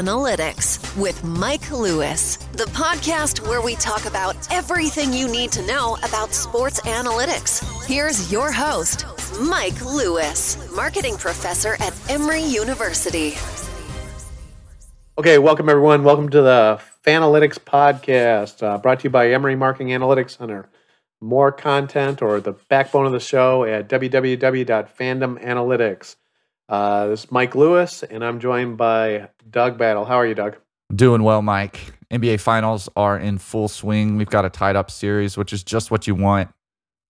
Analytics with Mike Lewis, the podcast where we talk about everything you need to know about sports analytics. Here's your host, Mike Lewis, marketing professor at Emory University. Okay, welcome everyone. Welcome to the Fanalytics podcast, uh, brought to you by Emory Marketing Analytics Center. More content or the backbone of the show at www.fandomanalytics. Uh, this is Mike Lewis, and I'm joined by Doug Battle. How are you, Doug? Doing well, Mike. NBA Finals are in full swing. We've got a tied up series, which is just what you want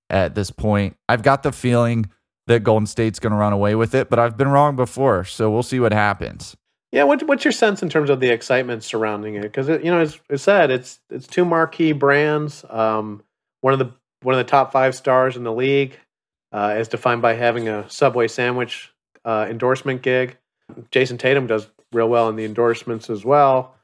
at this point. I've got the feeling that Golden State's going to run away with it, but I've been wrong before, so we'll see what happens. Yeah, what, what's your sense in terms of the excitement surrounding it? Because you know, as it said, it's it's two marquee brands. Um, one of the one of the top five stars in the league, uh, as defined by having a Subway sandwich uh, endorsement gig. Jayson Tatum does real well in the endorsements as well.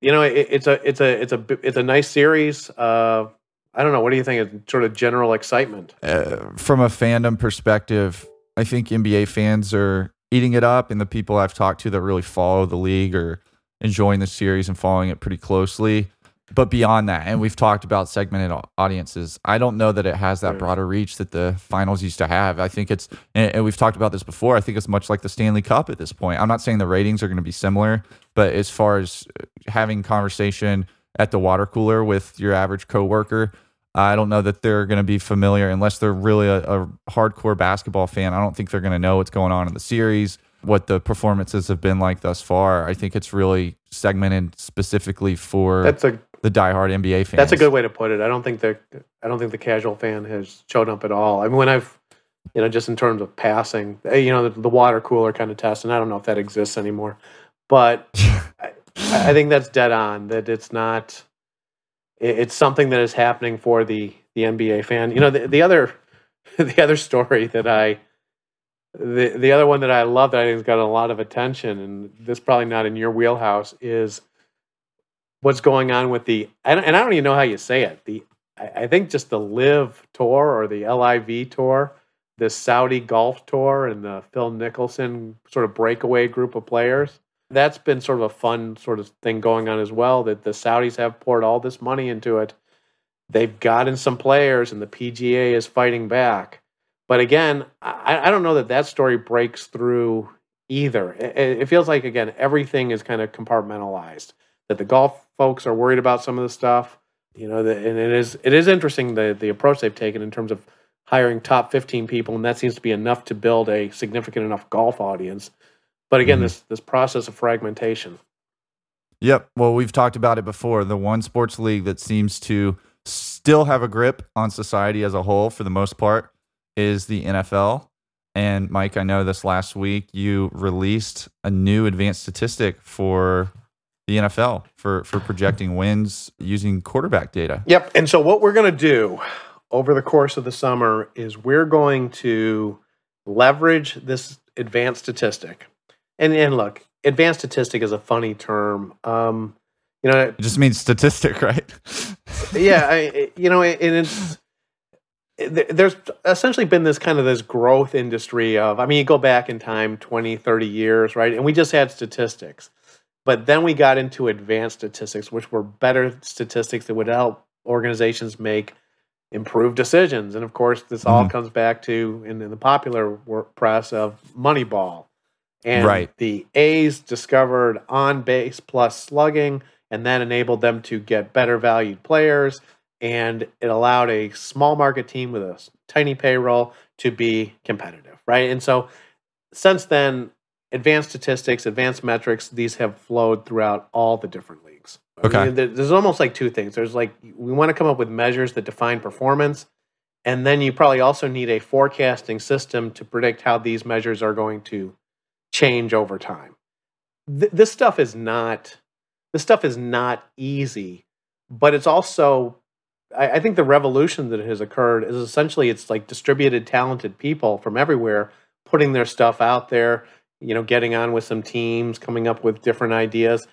You know, it, it's a it's a it's a it's a nice series. Uh, I don't know. What do you think? It's sort of general excitement uh, from a fandom perspective. I think NBA fans are eating it up, and the people I've talked to that really follow the league are enjoying the series and following it pretty closely but beyond that, and we've talked about segmented audiences, I don't know that it has that broader reach that the finals used to have. I think it's, and we've talked about this before, I think it's much like the Stanley Cup at this point. I'm not saying the ratings are going to be similar, but as far as uh, having conversation at the water cooler with your average coworker, I don't know that they're going to be familiar unless they're really a, a hardcore basketball fan. I don't think they're going to know what's going on in the series, what the performances have been like thus far. I think it's really segmented specifically for that's a the diehard NBA fans. That's a good way to put it. I don't think the I don't think the casual fan has shown up at all. I mean, when I've you know just in terms of passing, eh, you know, the, the water cooler kind of test, and I don't know if that exists anymore, but I, I, think that's dead on. That it's not. it's something that is happening for the the NBA fan. You know, the, the other the other story that I the the other one that I love that I think has got a lot of attention, and this probably not in your wheelhouse, is what's going on with the and I don't even know how you say it. The I think just the Live tour or the LIV tour, the Saudi golf tour and the Phil Mickelson sort of breakaway group of players. That's been sort of a fun sort of thing going on as well. That the Saudis have poured all this money into it. They've gotten some players, and the PGA is fighting back. But again, I, I don't know that that story breaks through either. It, it feels like again everything is kind of compartmentalized. That the golf folks are worried about some of the stuff. You know, the, and it is it is interesting the the approach they've taken in terms of hiring top 15 people, and that seems to be enough to build a significant enough golf audience. But again, mm-hmm. this this process of fragmentation. Yep. Well, we've talked about it before. The one sports league that seems to still have a grip on society as a whole, for the most part, is the NFL. And Mike, I know this last week you released a new advanced statistic for the NFL for for projecting wins using quarterback data. Yep. And so what we're going to do over the course of the summer is we're going to leverage this advanced statistic. And and look, advanced statistic is a funny term. Um, you know, it just means statistic, right? yeah, I, you know, and it's there's essentially been this kind of this growth industry of i mean you go back in time 20 30 years right and we just had statistics but then we got into advanced statistics, which were better statistics that would help organizations make improved decisions. And of course, this all mm-hmm. comes back to in, in the popular press of Moneyball. And right. the A's discovered on base plus slugging, and that enabled them to get better valued players. And it allowed a small market team with a tiny payroll to be competitive, right? And so since then, advanced statistics, advanced metrics, these have flowed throughout all the different leagues. Okay. I mean, there's almost like two things. There's like we want to come up with measures that define performance, and then you probably also need a forecasting system to predict how these measures are going to change over time. Th- this stuff is not this stuff is not easy, but it's also I, I think the revolution that has occurred is essentially it's like distributed talented people from everywhere putting their stuff out there you know, getting on with some teams, coming up with different ideas.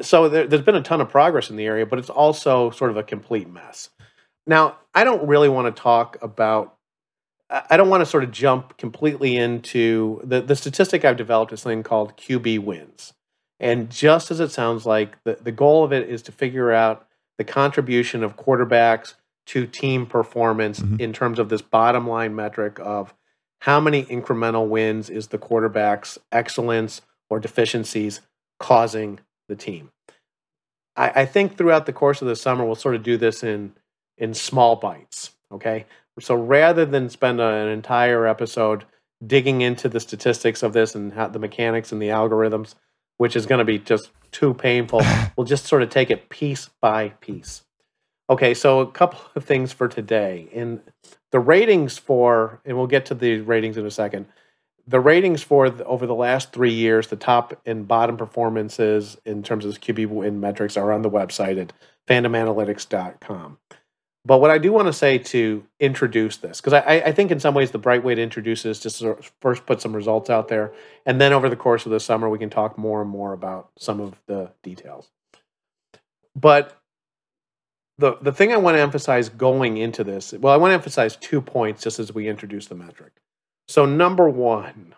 So there, has been a ton of progress in the area, but it's also sort of a complete mess. Now, I don't really want to talk about. I don't want to sort of jump completely into the the statistic I've developed is something called QB wins, And just as it sounds like, the, the goal of it is to figure out the contribution of quarterbacks to team performance Mhm. in terms of this bottom line metric of how many incremental wins is the quarterback's excellence or deficiencies causing the team. I, I think throughout the course of the summer, we'll sort of do this in in small bites. Okay. So rather than spend an entire episode digging into the statistics of this and how the mechanics and the algorithms, which is going to be just too painful, we'll just sort of take it piece by piece. Okay, so a couple of things for today. In the ratings for, and we'll get to the ratings in a second. The ratings for the, over the last three years, the top and bottom performances in terms of QB win metrics are on the website at fandomanalytics.com. But what I do want to say to introduce this, because I, I think in some ways the bright way to introduce this is of first put some results out there, and then over the course of the summer we can talk more and more about some of the details. But the the thing I want to emphasize going into this, well, I want to emphasize two points just as we introduce the metric. So number one,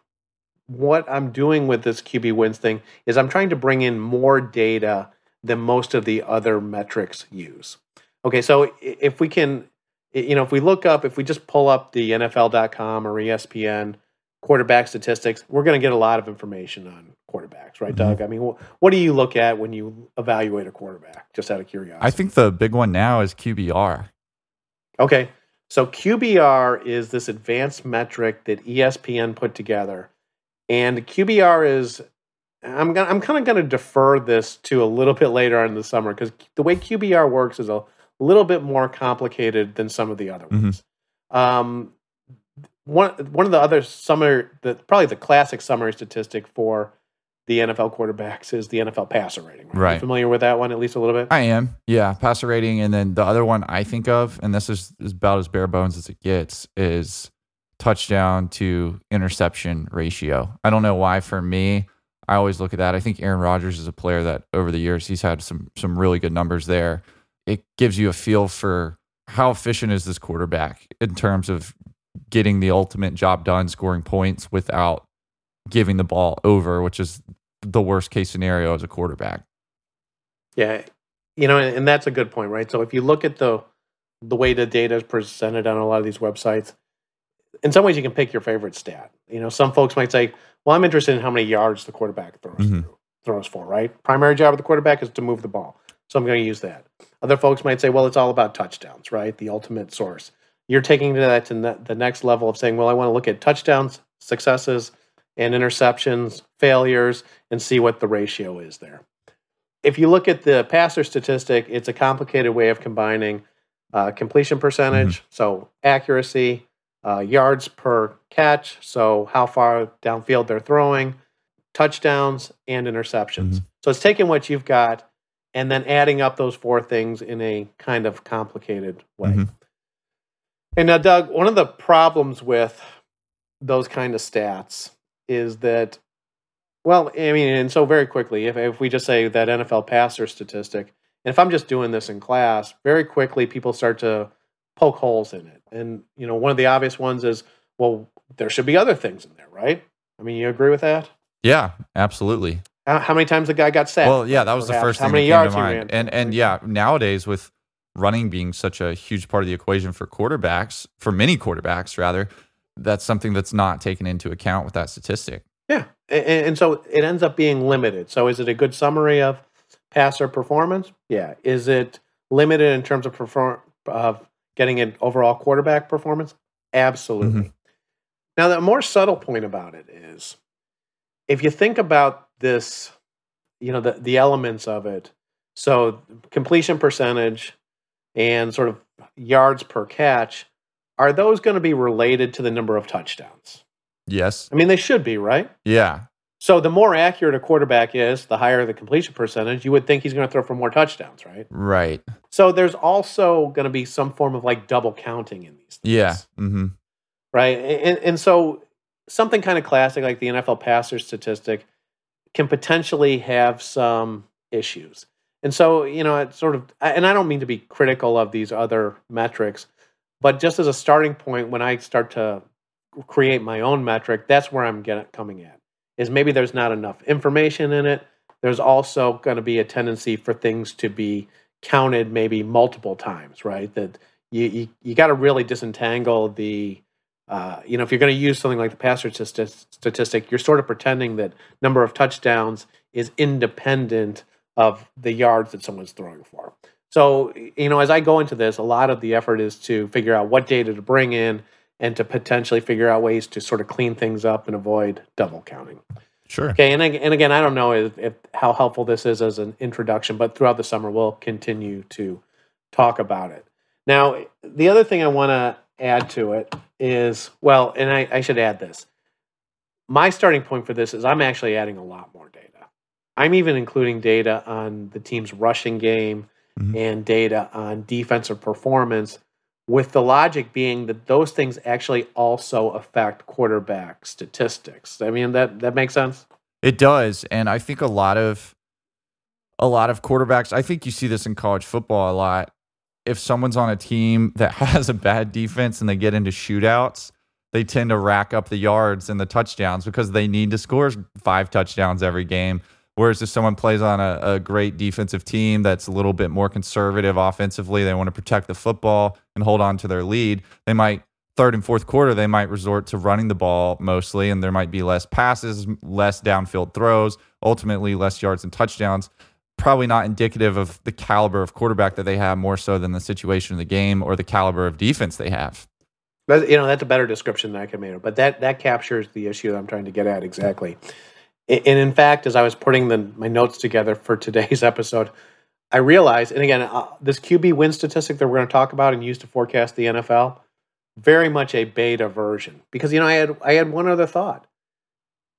what I'm doing with this QB wins thing is I'm trying to bring in more data than most of the other metrics use. Okay, so if we can, you know, if we look up, if we just pull up the NFL.com or ESPN quarterback statistics, we're going to get a lot of information on quarterbacks, right, Mhm. Doug? I mean, what do you look at when you evaluate a quarterback? Just out of curiosity. I think the big one now is QBR. Okay. So QBR is this advanced metric that ESPN put together. And QBR is I'm gonna, I'm kind of going to defer this to a little bit later on in the summer because the way QBR works is a little bit more complicated than some of the other Mhm. ones. Um, one one of the other summer, the probably the classic summary statistic for the NFL quarterbacks is the NFL passer rating. Are you Right. familiar with that one at least a little bit? I am, yeah, passer rating, and then the other one I think of, and this is, is about as bare bones as it gets, is touchdown to interception ratio. I don't know why for me, I always look at that. I think Aaron Rodgers is a player that over the years he's had some some really good numbers there. It gives you a feel for how efficient is this quarterback in terms of getting the ultimate job done, scoring points without giving the ball over, which is the worst case scenario as a quarterback. Yeah, you know, and, and that's a good point, right? So if you look at the the way the data is presented on a lot of these websites, in some ways you can pick your favorite stat. You know, some folks might say, "Well, I'm interested in how many yards the quarterback throws Mhm. through, throws for." Right? Primary job of the quarterback is to move the ball, so I'm going to use that. Other folks might say, "Well, it's all about touchdowns, right? The ultimate source." You're taking that to the next level of saying, "Well, I want to look at touchdowns, successes, and interceptions, failures, and see what the ratio is there." if you look at the passer statistic, it's a complicated way of combining uh, completion percentage, so accuracy, uh, yards per catch, so how far downfield they're throwing, touchdowns, and interceptions. Mhm. So it's taking what you've got and then adding up those four things in a kind of complicated way. Mhm. And now, Doug, one of the problems with those kind of stats is that well, I mean, and so very quickly, if, if we just say that NFL passer statistic, and if I'm just doing this in class, very quickly people start to poke holes in it. And, you know, one of the obvious ones is, well, there should be other things in there, right? I mean, you agree with that? Yeah, absolutely. How, how many times the guy got sacked? Well, yeah, that was the perhaps? first How thing many that came yards to he ran And and yeah, nowadays with running being such a huge part of the equation for quarterbacks, for many quarterbacks rather, that's something that's not taken into account with that statistic. Yeah, and, and so it ends up being limited. So is it a good summary of passer performance? Yeah. Is it limited in terms of perform of getting an overall quarterback performance? Absolutely. Mm-hmm. Now, the more subtle point about it is, if you think about this, you know, the the elements of it. So completion percentage and sort of yards per catch, are those going to be related to the number of touchdowns? Yes. I mean, they should be, right? Yeah. So the more accurate a quarterback is, the higher the completion percentage. You would think he's going to throw for more touchdowns, right? Right. So there's also going to be some form of like double counting in these. Things, Yeah. hmm Right. And, and so something kind of classic like the NFL passer statistic can potentially have some issues. And so, you know, it's sort of, and I don't mean to be critical of these other metrics, but just as a starting point, when I start to create my own metric, that's where I'm coming at. Is maybe there's not enough information in it. there's also going to be a tendency for things to be counted maybe multiple times, right? That you you, you got to really disentangle the uh, you know, if you're going to use something like the passer statistic, you're sort of pretending that number of touchdowns is independent of the yards that someone's throwing for. So, you know, as I go into this, a lot of the effort is to figure out what data to bring in and to potentially figure out ways to sort of clean things up and avoid double counting. Sure. Okay, and, and again, I don't know if, if how helpful this is as an introduction, but throughout the summer we'll continue to talk about it. Now, the other thing I want to add to it is well, and I, I should add this. My starting point for this is I'm actually adding a lot more data. I'm even including data on the team's rushing game mm-hmm. and data on defensive performance, with the logic being that those things actually also affect quarterback statistics. I mean that that makes sense. It does, and I think a lot of a lot of quarterbacks. I think you see this in college football a lot if someone's on a team that has a bad defense and they get into shootouts, they tend to rack up the yards and the touchdowns because they need to score five touchdowns every game. Whereas if someone plays on a, a, great defensive team that's a little bit more conservative offensively, they want to protect the football and hold on to their lead, they might, third and fourth quarter, they might resort to running the ball mostly, and there might be less passes, less downfield throws, ultimately less yards and touchdowns probably not indicative of the caliber of quarterback that they have more so than the situation of the game or the caliber of defense they have. But, you know, that's a better description than I can make. But that that captures the issue I'm trying to get at exactly. And in fact, as I was putting the, my notes together for today's episode, I realized, and again, uh, this QB win statistic that we're going to talk about and use to forecast the NFL, very much a beta version. Because you know, I had I had one other thought.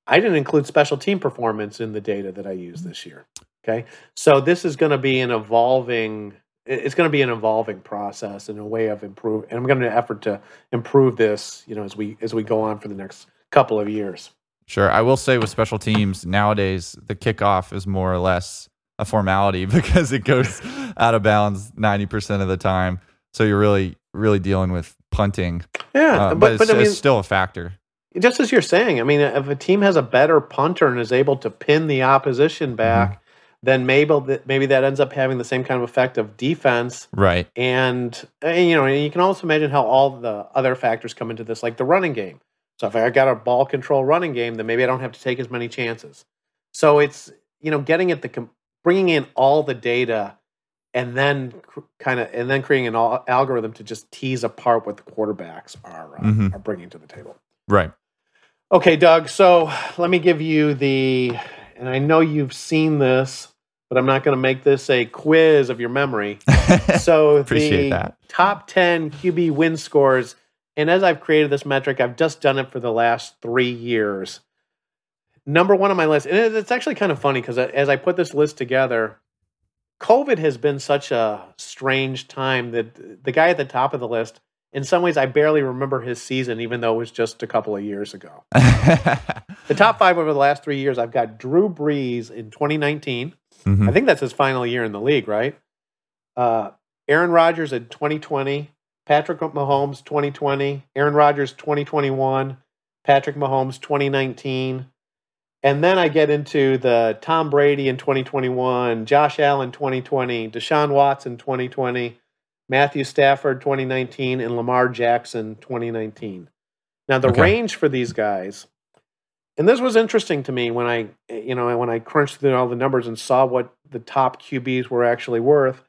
I didn't include special team performance in the data that I used this year. Okay. So this is going to be an evolving it's going to be an evolving process and a way of improve and I'm going to effort to improve this, you know, as we as we go on for the next couple of years. Sure. I will say with special teams nowadays the kickoff is more or less a formality because it goes out of bounds 90% of the time. So you're really really dealing with punting. Yeah, uh, but, but, it's, but I mean, it's still a factor just as you're saying, I mean, if a team has a better punter and is able to pin the opposition back, mm-hmm then maybe that maybe that ends up having the same kind of effect of defense, right? And, and you know, you can also imagine how all the other factors come into this, like the running game. So if I got a ball control running game, then maybe I don't have to take as many chances. So it's you know getting at the bringing in all the data and then kind of and then creating an algorithm to just tease apart what the quarterbacks are uh, mm-hmm. are bringing to the table. Right. Okay, Doug. So let me give you the, and I know you've seen this but I'm not going to make this a quiz of your memory. So Appreciate the that. top 10 QB win scores, and as I've created this metric, I've just done it for the last three years. Number one on my list, and it's actually kind of funny because as I put this list together, COVID has been such a strange time that the guy at the top of the list, in some ways, I barely remember his season, even though it was just a couple of years ago. the top five over the last three years, I've got Drew Brees in 2019. Mm-hmm. I think that's his final year in the league, right? Uh, Aaron Rodgers in 2020, Patrick Mahomes 2020, Aaron Rodgers 2021, Patrick Mahomes 2019. And then I get into the Tom Brady in 2021, Josh Allen 2020, Deshaun Watson 2020, Matthew Stafford 2019, and Lamar Jackson 2019. Now, the okay. range for these guys and this was interesting to me when I, you know, when I crunched through all the numbers and saw what the top QBs were actually worth.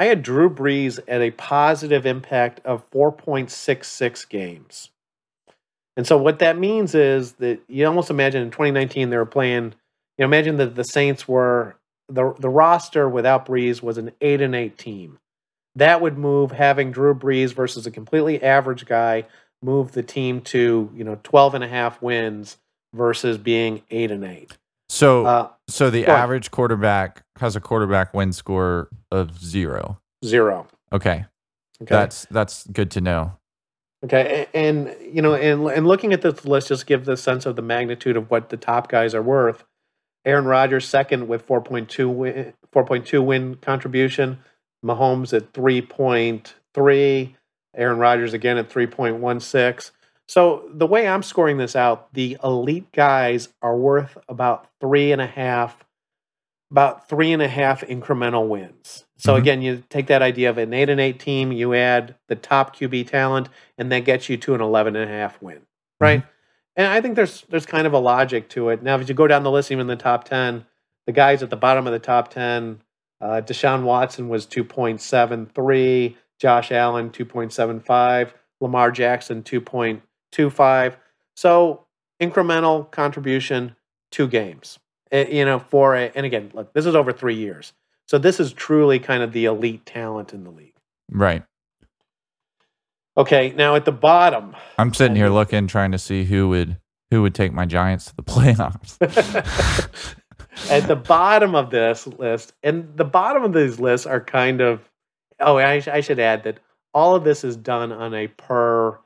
I had Drew Brees at a positive impact of 4.66 games. And so what that means is that you almost imagine in 2019 they were playing, you know, imagine that the Saints were the the roster without Brees was an 8 and 8 team. That would move having Drew Brees versus a completely average guy move the team to, you know, 12 and a half wins versus being eight and eight. So, uh, so the average quarterback has a quarterback win score of zero. Zero. Okay. Okay. That's that's good to know. Okay, and, and you know, and and looking at this list, just give the sense of the magnitude of what the top guys are worth. Aaron Rodgers second with 4.2 win, 4.2 win contribution. Mahomes at 3.3. Aaron Rodgers again at 3.16. So the way I'm scoring this out, the elite guys are worth about three and a half about three and a half incremental wins. So Mhm. again, you take that idea of an eight and eight team, you add the top QB talent, and that gets you to an 11 and a half win, right? And I think there's there's kind of a logic to it. Now, if you go down the list, even in the top 10, the guys at the bottom of the top 10, uh, Deshaun Watson was 2.73, Josh Allen 2.75, Lamar Jackson 2.25. So incremental contribution, two games. Eh, you know, for a, and again, look, this is over three years. So this is truly kind of the elite talent in the league. Right. Okay, now at the bottom, I'm sitting here looking, trying to see who would who would take my Giants to the playoffs. at the bottom of this list, and the bottom of these lists are kind of. Oh, I, sh- I should add that all of this is done on a per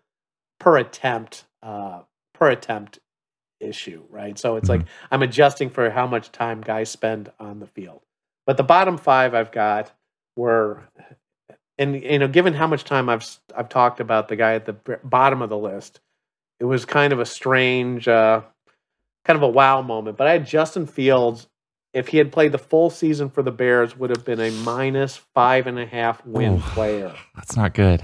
per attempt uh, per attempt issue, right? So it's like I'm adjusting for how much time guys spend on the field. But the bottom five I've got were, and you know, given how much time I've I've talked about the guy at the bottom of the list, it was kind of a strange, uh, kind of a wow moment. But I had Justin Fields. If he had played the full season for the Bears, would have been a minus five and a half win Ooh. player That's not good.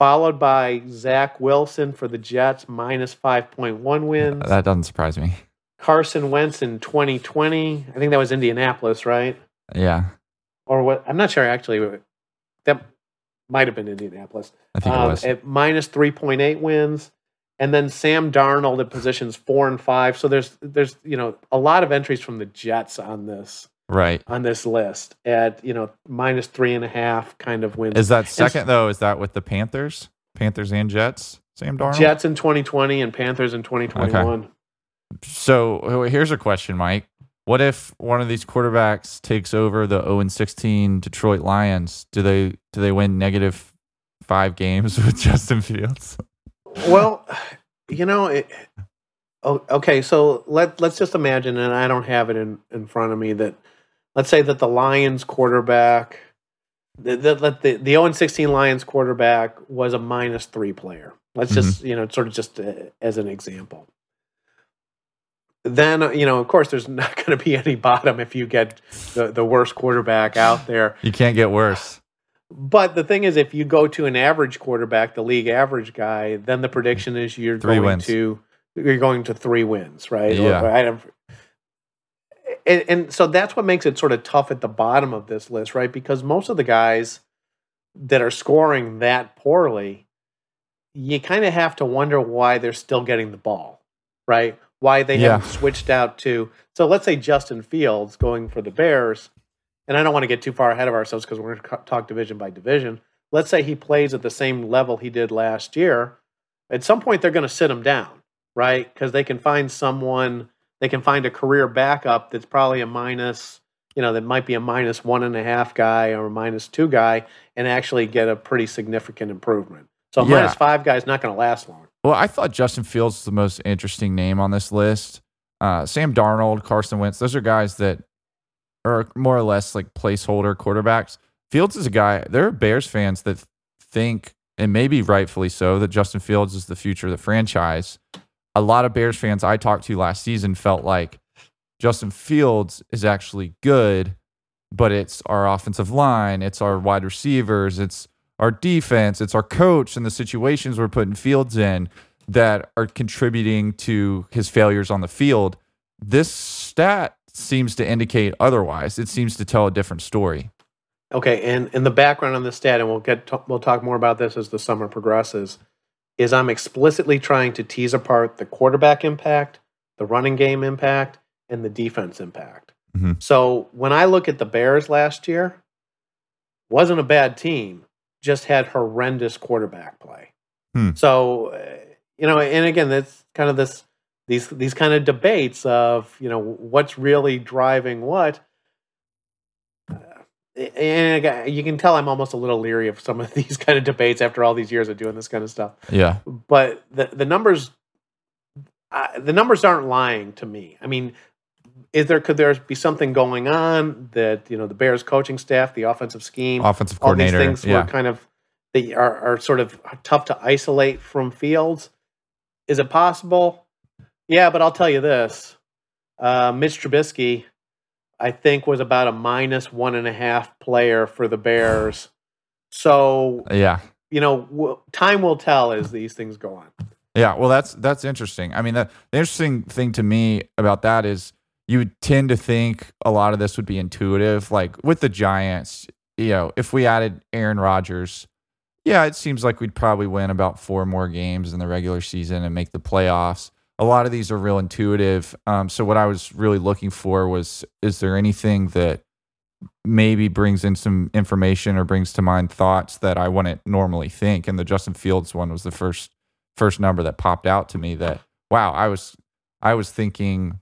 Followed by Zach Wilson for the Jets, minus 5.1 wins. That doesn't surprise me. Carson Wentz in 2020. I think that was Indianapolis, right? Yeah, Or what? I'm not sure actually. That might have been Indianapolis. I think it Um, was. At minus 3.8 wins. And then Sam Darnold at positions four and five. So there's there's you know a lot of entries from the Jets on this right. on this list at you know minus three and a half kind of wins. Is that second though? Is that with the Panthers? Panthers and Jets? Sam Darnold? Jets in 2020 and Panthers in 2021. So oh, here's a question, Mike. What if one of these quarterbacks takes over the 0 16 Detroit Lions? Do they do they win negative five games with Justin Fields? Well, you know, it, oh, okay. So let let's just imagine, and I don't have it in in front of me that let's say that the Lions quarterback, the the the, the, the 0 16 Lions quarterback was a minus three player. Let's just you know, sort of just uh, as an example. Then you know, of course, there's not going to be any bottom if you get the, the worst quarterback out there. You can't get worse. But the thing is, if you go to an average quarterback, the league average guy, then the prediction is you're Three going wins. to you're going to three wins, right? Or- Yeah. or and, and so that's what makes it sort of tough at the bottom of this list, right? Because most of the guys that are scoring that poorly, you kind of have to wonder why they're still getting the ball, right? Why they Yeah. haven't switched out to. So let's say Justin Fields going for the Bears, and I don't want to get too far ahead of ourselves because we're going to talk division by division. Let's say he plays at the same level he did last year. At some point, they're going to sit him down, right? Because they can find someone, they can find a career backup that's probably a minus, you know, that might be a minus one and a half guy or a minus two guy and actually get a pretty significant improvement. So a Yeah. minus five guy is not going to last long. Well, I thought Justin Fields was the most interesting name on this list. Uh, Sam Darnold, Carson Wentz, those are guys that are more or less like placeholder quarterbacks. Fields is a guy, there are Bears fans that think, and maybe rightfully so, that Justin Fields is the future of the franchise. A lot of Bears fans I talked to last season felt like Justin Fields is actually good, but it's our offensive line, it's our wide receivers, it's our defense, it's our coach, and the situations we're putting Fields in that are contributing to his failures on the field. This stat seems to indicate otherwise. It seems to tell a different story. Okay, and in the background on this stat, and we'll get we'll talk more about this as the summer progresses, is I'm explicitly trying to tease apart the quarterback impact, the running game impact, and the defense impact. Mhm. So when I look at the Bears last year, wasn't a bad team, just had horrendous quarterback play. Hmm. So you know, and again, that's kind of this these these kind of debates of you know what's really driving what and you can tell I'm almost a little leery of some of these kind of debates after all these years of doing this kind of stuff. Yeah. But the the numbers, uh, the numbers aren't lying to me. I mean, is there could there be something going on that you know the Bears coaching staff, the offensive scheme, Offensive all these things Yeah. were kind of they are are sort of tough to isolate from Fields. Is it possible? Yeah, but I'll tell you this: uh, Mitch Trubisky I think, was about a minus one and a half player for the Bears. So Yeah. you know, w- time will tell as these things go on. Yeah, well, that's that's interesting. I mean, the, the interesting thing to me about that is you would tend to think a lot of this would be intuitive. Like with the Giants, you know, if we added Aaron Rodgers, yeah, it seems like we'd probably win about four more games in the regular season and make the playoffs. A lot of these are real intuitive. Um, so what I was really looking for was, is there anything that maybe brings in some information or brings to mind thoughts that I wouldn't normally think? And the Justin Fields one was the first first number that popped out to me that wow i was i was thinking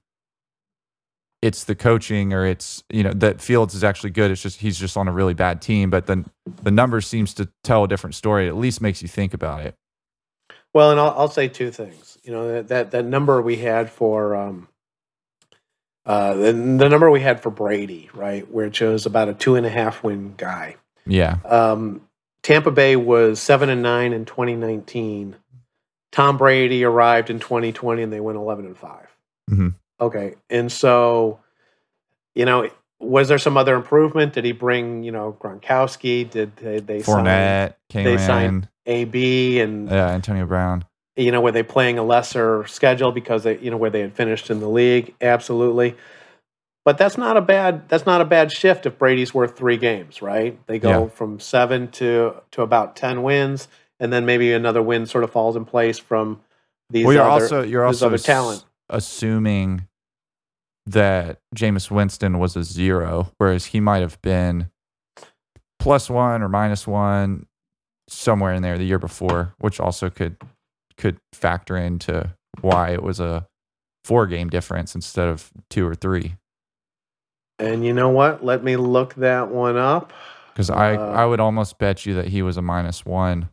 it's the coaching or it's you know that fields is actually good it's just he's just on a really bad team but then the number seems to tell a different story it at least makes you think about it Well, and I'll, I'll say two things. You know that that, that number we had for um, uh, the, the number we had for Brady, right, where it shows about a two and a half win guy. yeah Um, Tampa Bay was seven and nine in 2019. Tom Brady arrived in 2020 and they went 11 and 5 Mhm. Okay, and so you know, was there some other improvement? Did he bring you know Gronkowski? Did they, they sign came they in signed- AB and yeah antonio brown you know, were they playing a lesser schedule because they, you know, where they had finished in the league? Absolutely. But that's not a bad that's not a bad shift if Brady's worth three games, right? They go Yeah. from seven to to about ten wins, and then maybe another win sort of falls in place from these well you're other also you're also ass- talent. assuming that Jameis Winston was a zero, whereas he might have been plus one or minus one somewhere in there the year before, which also could could factor into why it was a four game difference instead of two or three. And you know what? Let me look that one up. Because I, Uh, I would almost bet you that he was a minus one.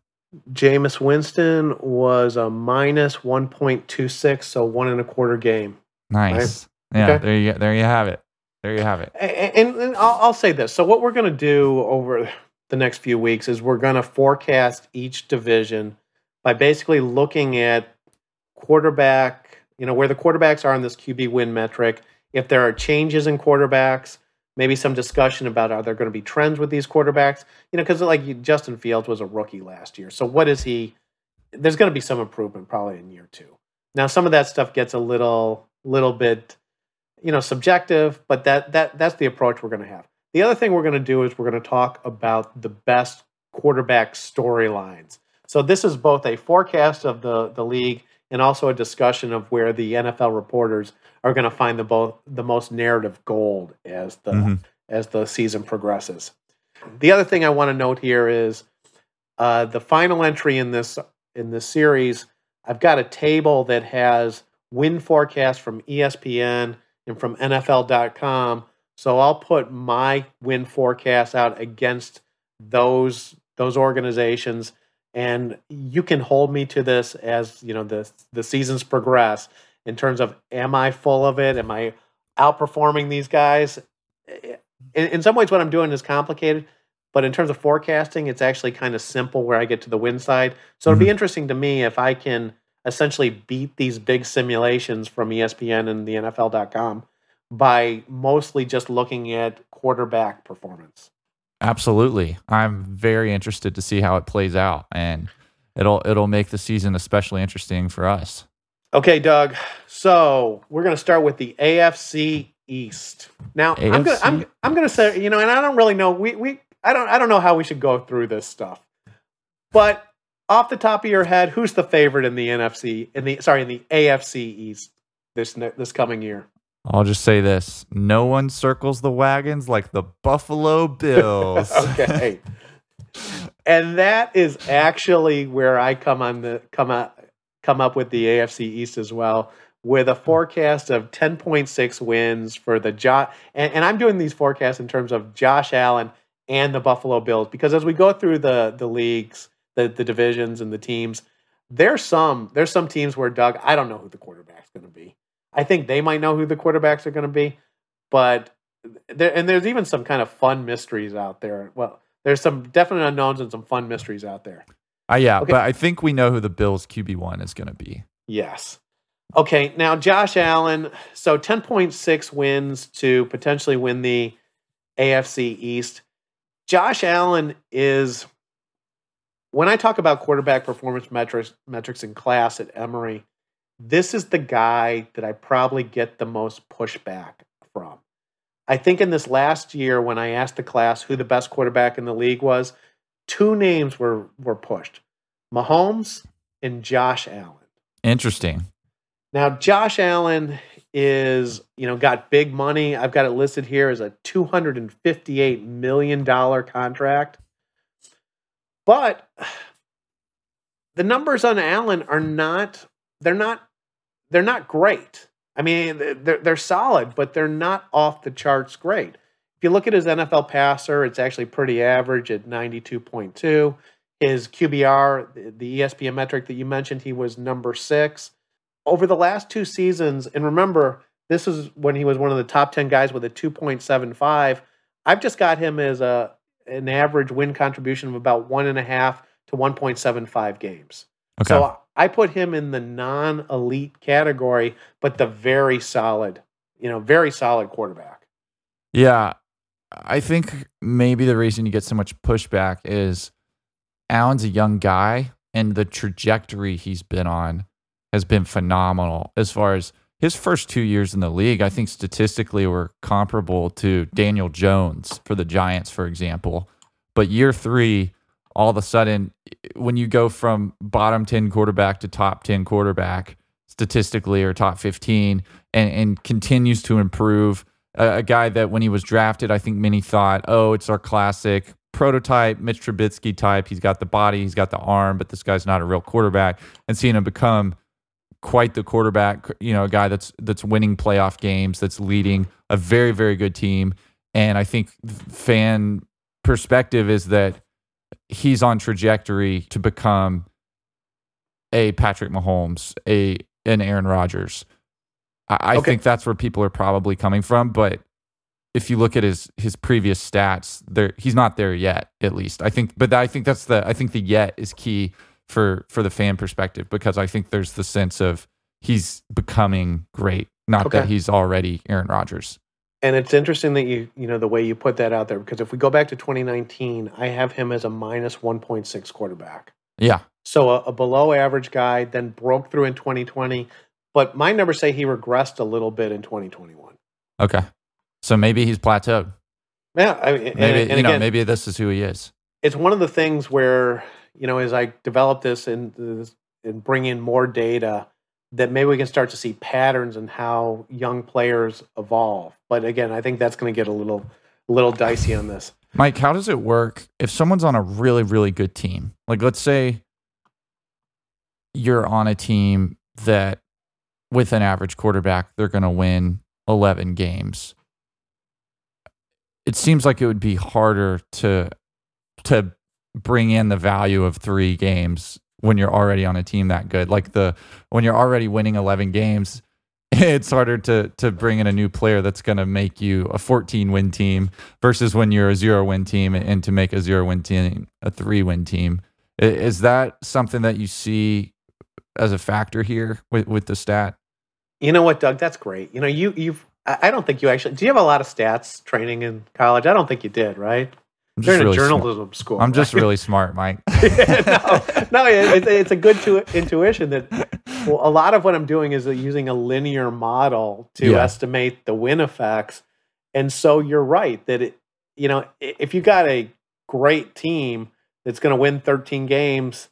Jameis Winston was a minus one point two six, so one and a quarter game. Nice. Yeah, Okay. there you there you have it. There you have it. A- And, and I'll, I'll say this. So, what we're going to do over the next few weeks is we're going to forecast each division by basically looking at quarterback, you know, where the quarterbacks are in this QB win metric. If there are changes in quarterbacks, maybe some discussion about are there going to be trends with these quarterbacks? You know, because like Justin Fields was a rookie last year. So, what is he? There's going to be some improvement probably in year two. Now, some of that stuff gets a little, little bit you know subjective but that that that's the approach we're going to have. The other thing we're going to do is we're going to talk about the best quarterback storylines. So this is both a forecast of the the league and also a discussion of where the NFL reporters are going to find the both the most narrative gold as the Mhm. as the season progresses. The other thing i want to note here is uh, the final entry in this in this series i've got a table that has win forecast from espn and from NFL.com. So I'll put my win forecast out against those those organizations, and you can hold me to this as you know the the seasons progress in terms of am I full of it? Am I outperforming these guys? In, in some ways, what I'm doing is complicated, but in terms of forecasting, it's actually kind of simple where I get to the win side. So it'd be mm-hmm. interesting to me if I can essentially beat these big simulations from ESPN and the NFL.com by mostly just looking at quarterback performance. Absolutely. I'm very interested to see how it plays out and it'll it'll make the season especially interesting for us. Okay, Doug. So we're going to start with the AFC East. Now, I'm going to I'm, I'm going to say, you know, and I don't really know we we I don't I don't know how we should go through this stuff. But off the top of your head, who's the favorite in the NFC in the sorry, in the AFC East this this coming year? I'll just say this. No one circles the wagons like the Buffalo Bills. okay. and that is actually where I come on the come up come up with the AFC East as well, with a forecast of 10.6 wins for the Josh. And, and I'm doing these forecasts in terms of Josh Allen and the Buffalo Bills because as we go through the the leagues, the the divisions and the teams, there's some there's some teams where Doug, I don't know who the quarterback's going to be. I think they might know who the quarterbacks are going to be, but there and there's even some kind of fun mysteries out there. Well, there's some definite unknowns and some fun mysteries out there. Uh, yeah, Okay. but I think we know who the Bills QB1 is going to be. Yes. Okay, now Josh Allen. So 10.6 wins to potentially win the AFC East. Josh Allen is, when I talk about quarterback performance metrics, metrics in class at Emory, this is the guy that I probably get the most pushback from. I think in this last year, when I asked the class who the best quarterback in the league was, two names were were pushed: Mahomes and Josh Allen. Interesting. Now, Josh Allen is, you know, got big money. I've got it listed here as a $258 million contract. But the numbers on Allen are not, they're not, they're not great. I mean, they're, they're solid, but they're not off the charts great. If you look at his NFL passer, it's actually pretty average at 92.2. His QBR, the ESPN metric that you mentioned, he was number six. Over the last two seasons, and remember, this is when he was one of the top 10 guys with a 2.75. I've just got him as a an average win contribution of about one and a half to 1.75 games. Okay. So I put him in the non elite category, but the very solid, you know, very solid quarterback. Yeah. I think maybe the reason you get so much pushback is Allen's a young guy and the trajectory he's been on has been phenomenal as far as his first two years in the league, I think statistically were comparable to Daniel Jones for the Giants, for example. But year three, all of a sudden, when you go from bottom 10 quarterback to top 10 quarterback, statistically, or top 15, and, and continues to improve, a, a guy that when he was drafted, I think many thought, oh, it's our classic prototype Mitch Trubisky type. He's got the body, he's got the arm, but this guy's not a real quarterback. And seeing him become quite the quarterback, you know, a guy that's that's winning playoff games, that's leading a very very good team, and I think fan perspective is that he's on trajectory to become a Patrick Mahomes, a an Aaron Rodgers. I, I okay. think that's where people are probably coming from, but if you look at his his previous stats, there he's not there yet. At least I think, but I think that's the I think the yet is key for for the fan perspective because I think there's the sense of he's becoming great, not okay. that he's already Aaron Rodgers. And it's interesting that you you know the way you put that out there because if we go back to 2019, I have him as a minus 1.6 quarterback. Yeah. So a, a below average guy, then broke through in 2020, but my numbers say he regressed a little bit in 2021. Okay. So maybe he's plateaued. Yeah, I mean, maybe and, and you know, maybe this is who he is. It's one of the things where you know, as I develop this and and bring in more data, that maybe we can start to see patterns in how young players evolve. But again, I think that's going to get a little little dicey on this. Mike, how does it work if someone's on a really really good team? Like let's say you're on a team that with an average quarterback, they're going to win 11 games. It seems like it would be harder to to bring in the value of three games when you're already on a team that good. Like the when you're already winning 11 games, it's harder to to bring in a new player that's going to make you a 14 win team versus when you're a zero win team and to make a zero win team a three win team. Is that something that you see as a factor here with with the stat? You know what, Doug? That's great. You know, you you've I don't think you actually. Do you have a lot of stats training in college? I don't think you did, right? They're in really journalism smart. school. I'm right? just really smart, Mike. no, no, it's, it's a good tu- intuition that well, a lot of what I'm doing is uh, using a linear model to yeah. estimate the win effects. And so you're right that it, you know, if you got a great team that's going to win 13 games,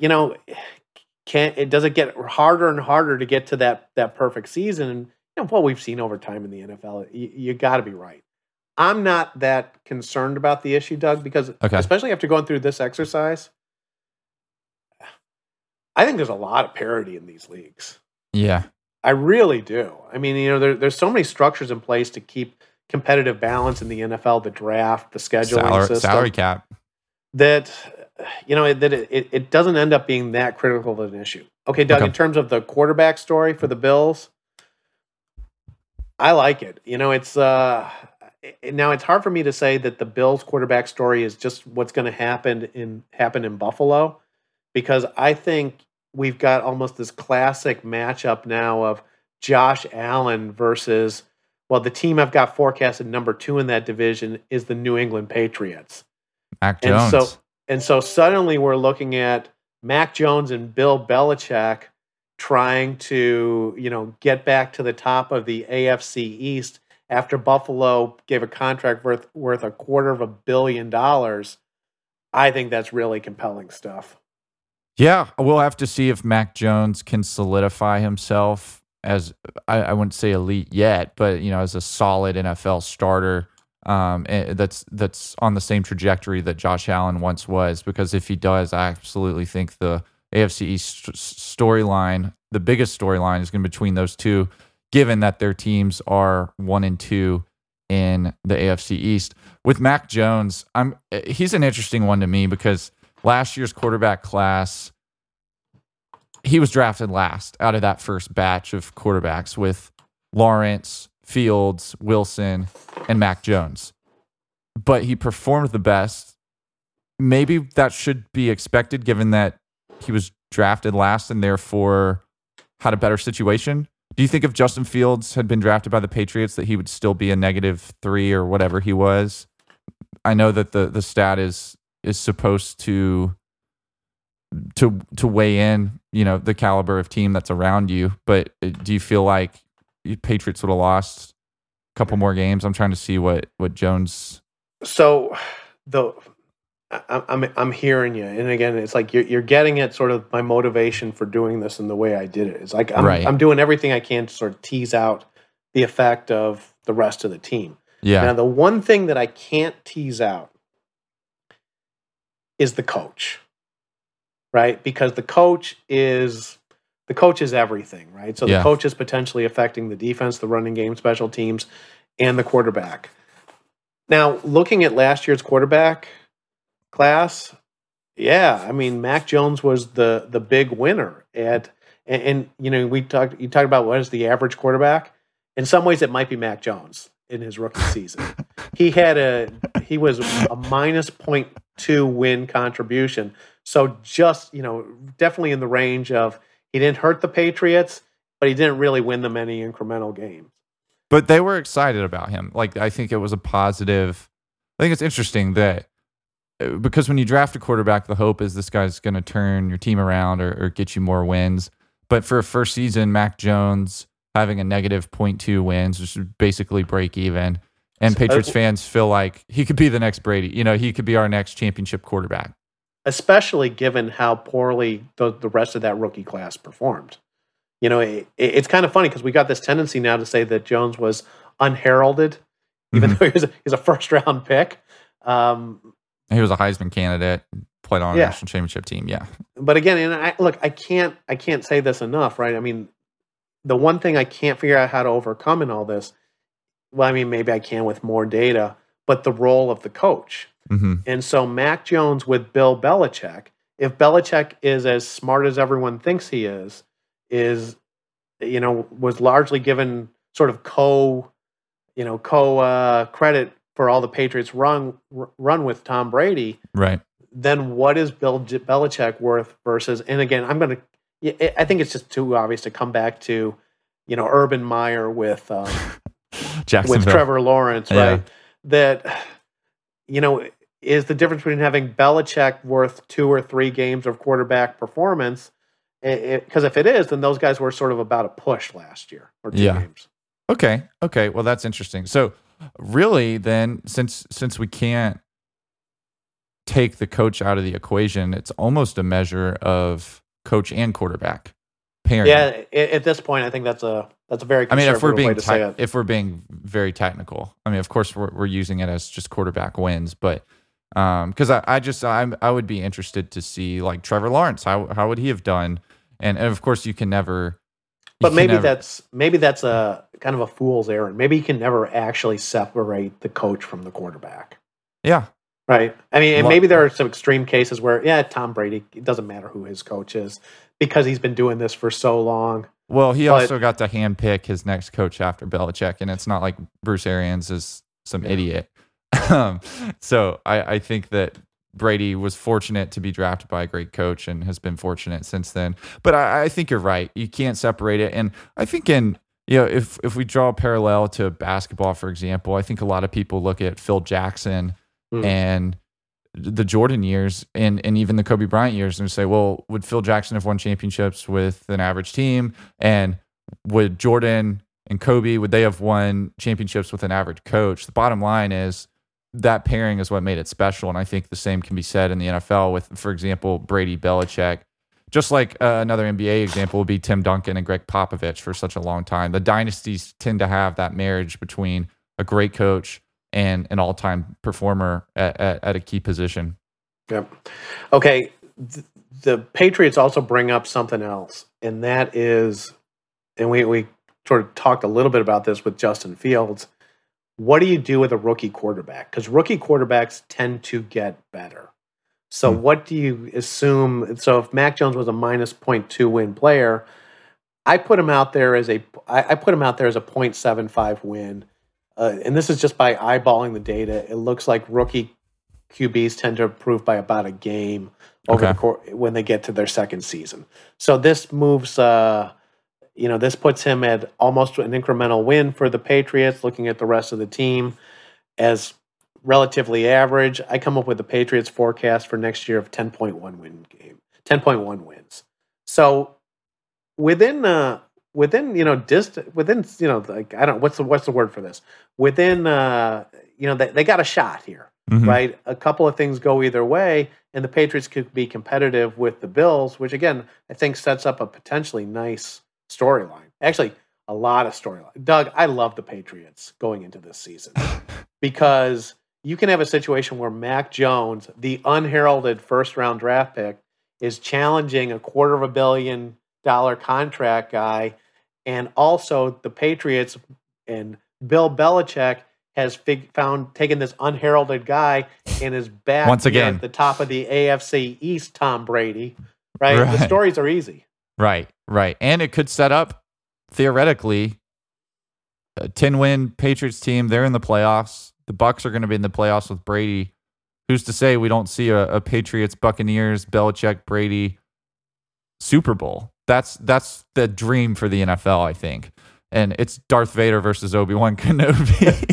you know, can it does it get harder and harder to get to that that perfect season? And you know, what we've seen over time in the NFL, you, you got to be right. I'm not that concerned about the issue, Doug, because okay. especially after going through this exercise, I think there's a lot of parity in these leagues. Yeah. I really do. I mean, you know, there, there's so many structures in place to keep competitive balance in the NFL, the draft, the scheduling salary, system, salary cap. That you know that it, it doesn't end up being that critical of an issue. Okay, Doug. Okay. In terms of the quarterback story for the Bills, I like it. You know, it's uh, now it's hard for me to say that the Bills quarterback story is just what's going to happen in happen in Buffalo because I think we've got almost this classic matchup now of Josh Allen versus well, the team I've got forecasted number two in that division is the New England Patriots. Mac Jones. And so and so suddenly we're looking at Mac Jones and Bill Belichick trying to, you know, get back to the top of the AFC East after Buffalo gave a contract worth worth a quarter of a billion dollars. I think that's really compelling stuff. Yeah, we'll have to see if Mac Jones can solidify himself as I, I wouldn't say elite yet, but you know, as a solid NFL starter um, eh, that's that's on the same trajectory that Josh Allen once was. Because if he does, I absolutely think the AFC East storyline, the biggest storyline, is going to be between those two, given that their teams are one and two in the AFC East. With Mac Jones, I'm he's an interesting one to me because last year's quarterback class, he was drafted last out of that first batch of quarterbacks with Lawrence, Fields, Wilson, and Mac Jones. But he performed the best. Maybe that should be expected given that he was drafted last and therefore had a better situation. Do you think if Justin Fields had been drafted by the Patriots that he would still be a negative three or whatever he was? I know that the the stat is is supposed to to to weigh in, you know, the caliber of team that's around you. But uh, do you feel like Patriots would have lost a couple more games? I'm trying to see what what Jones. So, the I'm I'm hearing you, and again, it's like you're you're getting at sort of my motivation for doing this and the way I did it. It's like I'm right. I'm doing everything I can to sort of tease out the effect of the rest of the team. Yeah. Now, the one thing that I can't tease out is the coach, right? Because the coach is the coach is everything, right? So the yeah. coach is potentially affecting the defense, the running game, special teams, and the quarterback. Now, looking at last year's quarterback class, yeah, I mean Mac Jones was the the big winner at and, and you know we talked you talked about what is the average quarterback. In some ways, it might be Mac Jones in his rookie season. he had a he was a minus 0.2 win contribution. So just, you know, definitely in the range of he didn't hurt the Patriots, but he didn't really win them any incremental games. But they were excited about him. Like I think it was a positive. I think it's interesting that because when you draft a quarterback, the hope is this guy's going to turn your team around or, or, get you more wins. But for a first season, Mac Jones having a negative 0.2 wins, which is basically break even, and Patriots uh, fans feel like he could be the next Brady. You know, he could be our next championship quarterback especially given how poorly the, the rest of that rookie class performed. You know, it, it's kind of funny because we got this tendency now to say that Jones was unheralded, even mm-hmm. though he was, a, he's a first round pick. Um, he was a Heisman candidate, played on a yeah. national championship team. Yeah, but again, and I look, I can't, I can't say this enough, right? I mean, the one thing I can't figure out how to overcome in all this, well, I mean, maybe I can with more data, but the role of the coach. Mm-hmm. And so Mac Jones with Bill Belichick, if Belichick is as smart as everyone thinks he is, is you know was largely given sort of co, you know co uh, credit for all the Patriots run run with Tom Brady. Right. Then what is Bill Belichick worth versus? And again, I'm going to. I think it's just too obvious to come back to, you know, Urban Meyer with um, with Trevor Lawrence, right? Yeah. That you know, is the difference between having Belichick worth two or three games of quarterback performance. Because if it is, then those guys were sort of about a push last year or two yeah. games. Okay. Okay. Well, that's interesting. So, really, then, since since we can't take the coach out of the equation, it's almost a measure of coach and quarterback pairing. Yeah. At this point, I think that's a that's a very. I mean, if we're being te- if we're being very technical, I mean, of course, we're we're using it as just quarterback wins, but because um, I, I just I I would be interested to see like Trevor Lawrence how how would he have done and, and of course you can never you but maybe never, that's maybe that's a kind of a fool's errand maybe you can never actually separate the coach from the quarterback yeah right I mean and maybe there are some extreme cases where yeah Tom Brady it doesn't matter who his coach is because he's been doing this for so long well he but, also got to handpick his next coach after Belichick and it's not like Bruce Arians is some yeah. idiot um, so I, I think that Brady was fortunate to be drafted by a great coach and has been fortunate since then. But I, I think you're right. You can't separate it. And I think in you know, if if we draw a parallel to basketball, for example, I think a lot of people look at Phil Jackson mm. and the Jordan years and and even the Kobe Bryant years and say, well, would Phil Jackson have won championships with an average team? And would Jordan and Kobe would they have won championships with an average coach? The bottom line is that pairing is what made it special, and I think the same can be said in the NFL with, for example, Brady Belichick. Just like uh, another NBA example would be Tim Duncan and Gregg Popovich for such a long time. The dynasties tend to have that marriage between a great coach and an all-time performer at, at, at a key position. Yep. Okay. The Patriots also bring up something else, and that is, and we we sort of talked a little bit about this with Justin Fields. What do you do with a rookie quarterback? Because rookie quarterbacks tend to get better. So hmm. what do you assume? So if Mac Jones was a minus 0.2 win player, I put him out there as a I, I put him out there as a 0.75 win. Uh, and this is just by eyeballing the data. It looks like rookie QBs tend to improve by about a game over okay. the course when they get to their second season. So this moves, uh, you know, this puts him at almost an incremental win for the Patriots. Looking at the rest of the team as relatively average. I come up with the Patriots forecast for next year of 10.1 win game, 10.1 wins. So within uh within you know distant within you know like I don't what's the what's the word for this within uh you know they, they got a shot here mm-hmm. right a couple of things go either way and the Patriots could be competitive with the Bills which again I think sets up a potentially nice storyline actually a lot of storyline Doug I love the Patriots going into this season because you can have a situation where Mac Jones, the unheralded first round draft pick, is challenging a quarter of a billion dollar contract guy. And also, the Patriots and Bill Belichick has fig- found taken this unheralded guy and is back once again at the top of the AFC East. Tom Brady, right? right? The stories are easy, right? Right, and it could set up theoretically a ten win Patriots team. They're in the playoffs the Bucks are going to be in the playoffs with Brady. Who's to say we don't see a, a Patriots, Buccaneers, Belichick, Brady Super Bowl? That's that's the dream for the NFL, I think. And it's Darth Vader versus Obi Wan Kenobi.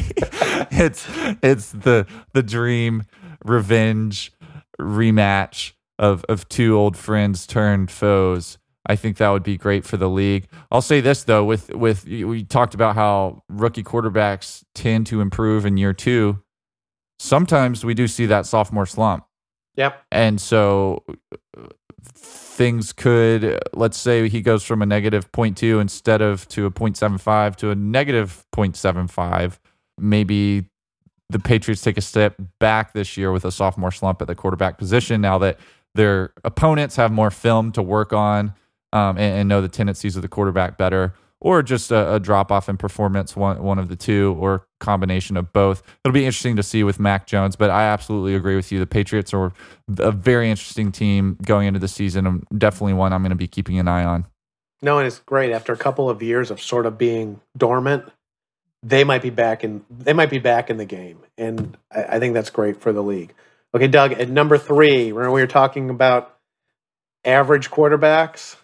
it's it's the the dream revenge rematch of of two old friends turned foes. I think that would be great for the league. I'll say this though, with with we talked about how rookie quarterbacks tend to improve in year two. Sometimes we do see that sophomore slump. Yep. And so things could let's say he goes from a negative 0.2 instead of to a 0.75 to a negative 0.75 maybe the patriots take a step back this year with a sophomore slump at the quarterback position now that their opponents have more film to work on um, and, and, know the tendencies of the quarterback better, or just a, a, drop off in performance, one one of the two, or combination of both. It'll be interesting to see with Mac Jones, but I absolutely agree with you. The Patriots are a very interesting team going into the season, and definitely one I'm going to be keeping an eye on. No, and it's great after a couple of years of sort of being dormant. They might be back in. They might be back in the game, and I, I think that's great for the league. Okay, Doug. At number three, we were talking about average quarterbacks.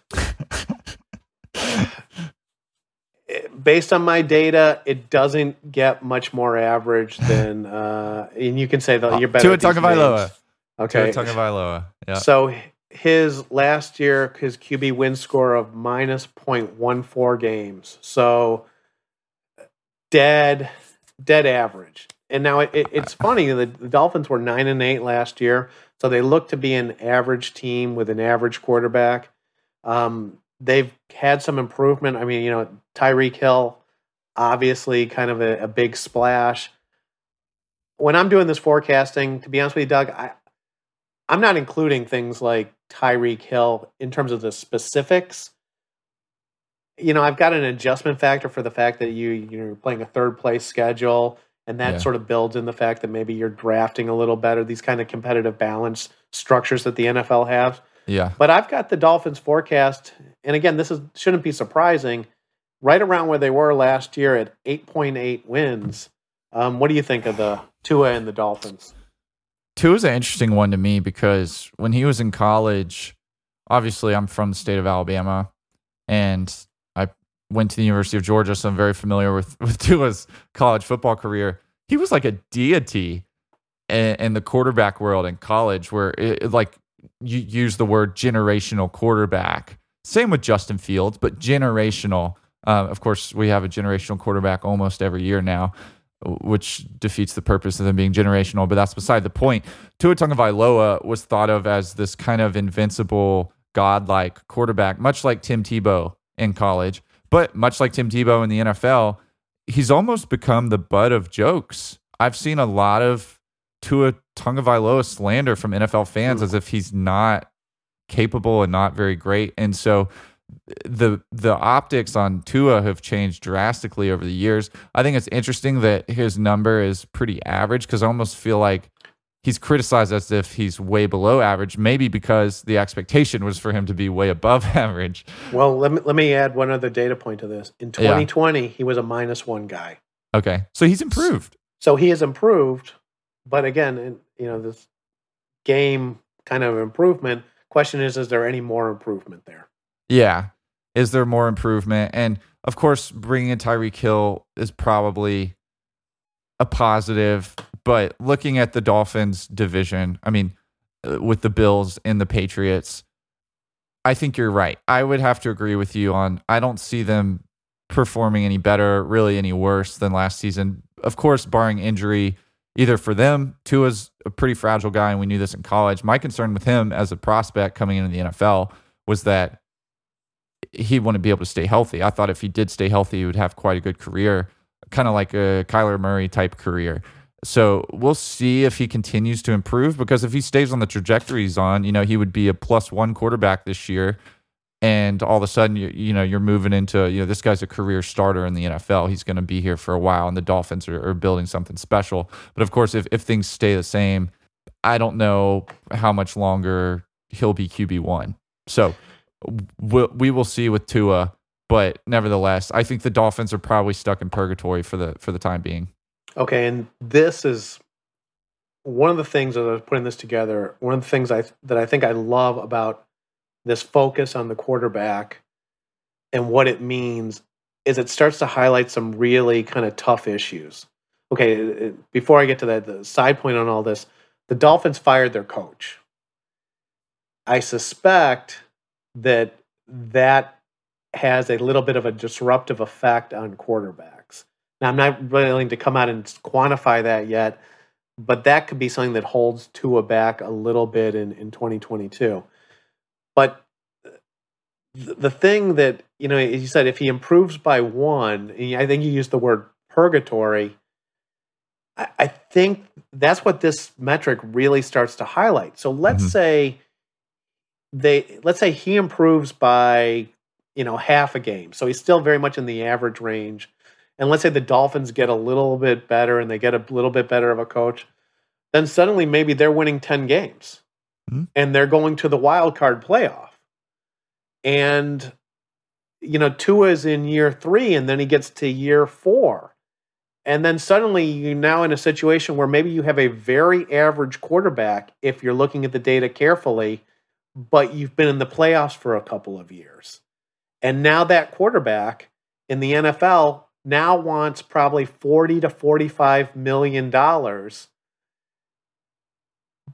Based on my data, it doesn't get much more average than, uh, and you can say that you're better. Tua Tagovailoa. Okay. Tua Tagovailoa. Yeah. So his last year, his QB win score of minus 0.14 games. So dead, dead average. And now it, it, it's funny. The, the Dolphins were nine and eight last year. So they look to be an average team with an average quarterback. Um, they've had some improvement. I mean, you know, Tyreek Hill, obviously, kind of a, a, big splash. When I'm doing this forecasting, to be honest with you, Doug, I, I'm not including things like Tyreek Hill in terms of the specifics. You know, I've got an adjustment factor for the fact that you you're playing a third place schedule and that yeah. sort of builds in the fact that maybe you're drafting a little better these kind of competitive balance structures that the NFL has. Yeah. But I've got the Dolphins forecast and again this is shouldn't be surprising right around where they were last year at 8.8 wins. Um, what do you think of the Tua and the Dolphins? Tua is an interesting one to me because when he was in college, obviously I'm from the state of Alabama, and went to the University of Georgia, so I'm very familiar with with Tua's college football career. He was like a deity in, in the quarterback world in college, where it, like you use the word generational quarterback. Same with Justin Fields, but generational. Uh, of course, we have a generational quarterback almost every year now, which defeats the purpose of them being generational. But that's beside the point. Tua Tagovailoa was thought of as this kind of invincible, godlike quarterback, much like Tim Tebow in college, but much like Tim Tebow in the NFL. He's almost become the butt of jokes. I've seen a lot of Tua Tagovailoa slander from NFL fans as if he's not capable and not very great. And so the the optics on Tua have changed drastically over the years. I think it's interesting that his number is pretty average because I almost feel like he's criticized as if he's way below average, maybe because the expectation was for him to be way above average. Well, let me let me add one other data point to this. In 2020, yeah. he was a minus one guy. Okay, so he's improved. So he has improved, but again, you know this game kind of improvement. Question is, is there any more improvement there? Yeah. Is there more improvement? And of course, bringing in Tyreek Hill is probably a positive. But looking at the Dolphins division, I mean, uh, with the Bills and the Patriots, I think you're right. I would have to agree with you on I don't see them performing any better, really any worse than last season. Of course, barring injury, either for them, Tua's a pretty fragile guy, and we knew this in college. My concern with him as a prospect coming into the NFL was that he wouldn't be able to stay healthy. I thought if he did stay healthy, he would have quite a good career, kind of like a Kyler Murray type career. So we'll see if he continues to improve because if he stays on the trajectory he's on, you know, he would be a plus one quarterback this year. And all of a sudden, you, you know, you're moving into, you know, this guy's a career starter in the NFL. He's going to be here for a while, and the Dolphins are, are building something special. But of course, if, if things stay the same, I don't know how much longer he'll be QB1. So we, we will see with Tua, but nevertheless, I think the Dolphins are probably stuck in purgatory for the for the time being. Okay, and this is one of the things that I was putting this together. One of the things I that I think I love about this focus on the quarterback and what it means is it starts to highlight some really kind of tough issues. Okay, before I get to that, the side point on all this, the Dolphins fired their coach. I suspect that that has a little bit of a disruptive effect on quarterbacks. Now, I'm not willing to come out and quantify that yet, but that could be something that holds Tua back a little bit in, in 2022. But the thing that, you know, as you said if he improves by one, I think you used the word purgatory. I, I think that's what this metric really starts to highlight. So let's mm-hmm. say they let's say he improves by you know half a game so he's still very much in the average range and let's say the dolphins get a little bit better and they get a little bit better of a coach then suddenly maybe they're winning 10 games mm-hmm. and they're going to the wild card playoff and you know Tua is in year 3 and then he gets to year 4 and then suddenly you're now in a situation where maybe you have a very average quarterback if you're looking at the data carefully but you've been in the playoffs for a couple of years. And now that quarterback in the NFL now wants probably 40 to 45 million dollars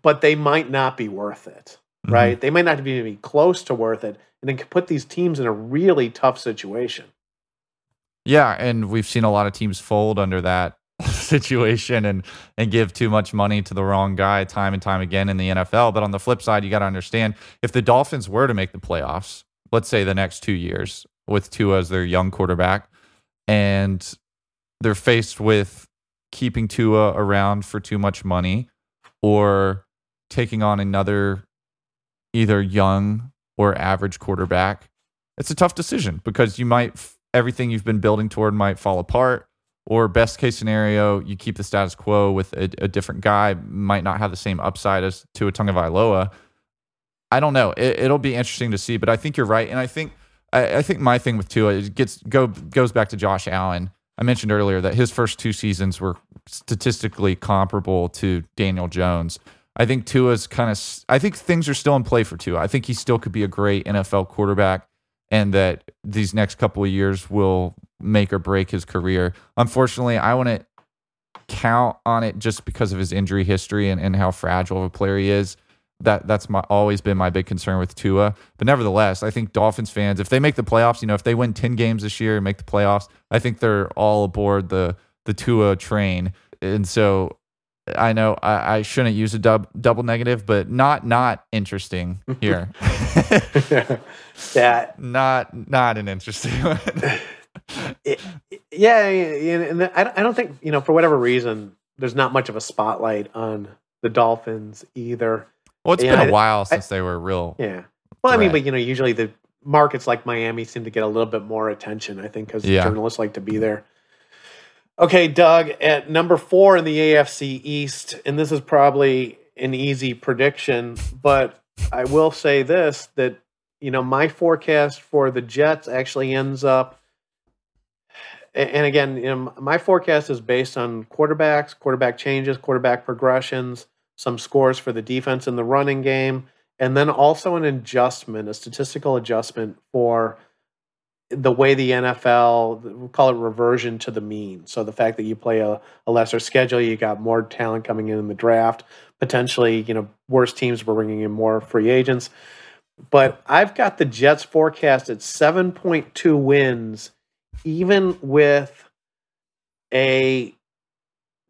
but they might not be worth it mm-hmm. right they might not be even close to worth it and it can put these teams in a really tough situation yeah and we've seen a lot of teams fold under that situation and and give too much money to the wrong guy time and time again in the NFL. But on the flip side, you got to understand if the Dolphins were to make the playoffs, let's say the next two years with Tua as their young quarterback, and they're faced with keeping Tua around for too much money or taking on another either young or average quarterback, it's a tough decision because you might everything you've been building toward might fall apart or best case scenario, you keep the status quo with a, a different guy, might not have the same upside as Tua Tagovailoa. I don't know. It, will be interesting to see, but I think you're right, and I think I, I think my thing with Tua is gets go goes back to Josh Allen. I mentioned earlier that his first two seasons were statistically comparable to Daniel Jones. I think Tua's kind of. I think things are still in play for Tua. I think he still could be a great NFL quarterback, and that these next couple of years will make or break his career. Unfortunately, I to count on it just because of his injury history and, and how fragile of a player he is. That that's my always been my big concern with Tua. But nevertheless, I think Dolphins fans, if they make the playoffs, you know, if they win ten games this year and make the playoffs, I think they're all aboard the the Tua train. And so I know I, I shouldn't use a dub, double negative, but not not interesting here. yeah, not not an interesting one. it, yeah, and I don't think you know for whatever reason there's not much of a spotlight on the Dolphins either. Well, it's And been I- a while since I- they were real. Yeah. Well, I mean, but you know, usually the markets like Miami seem to get a little bit more attention. I think because Yeah. journalists like to be there. Okay, Doug, at number four in the AFC East, and this is probably an easy prediction, but I will say this: that you know, my forecast for the Jets actually ends up. And again, you know, my forecast is based on quarterbacks, quarterback changes, quarterback progressions, some scores for the defense in the running game, and then also an adjustment, a statistical adjustment for the way the NFL we call it reversion to the mean. So the fact that you play a, a lesser schedule, you got more talent coming in in the draft, potentially, you know, worse teams were bringing in more free agents. But I've got the Jets forecast at 7.2 wins, even with a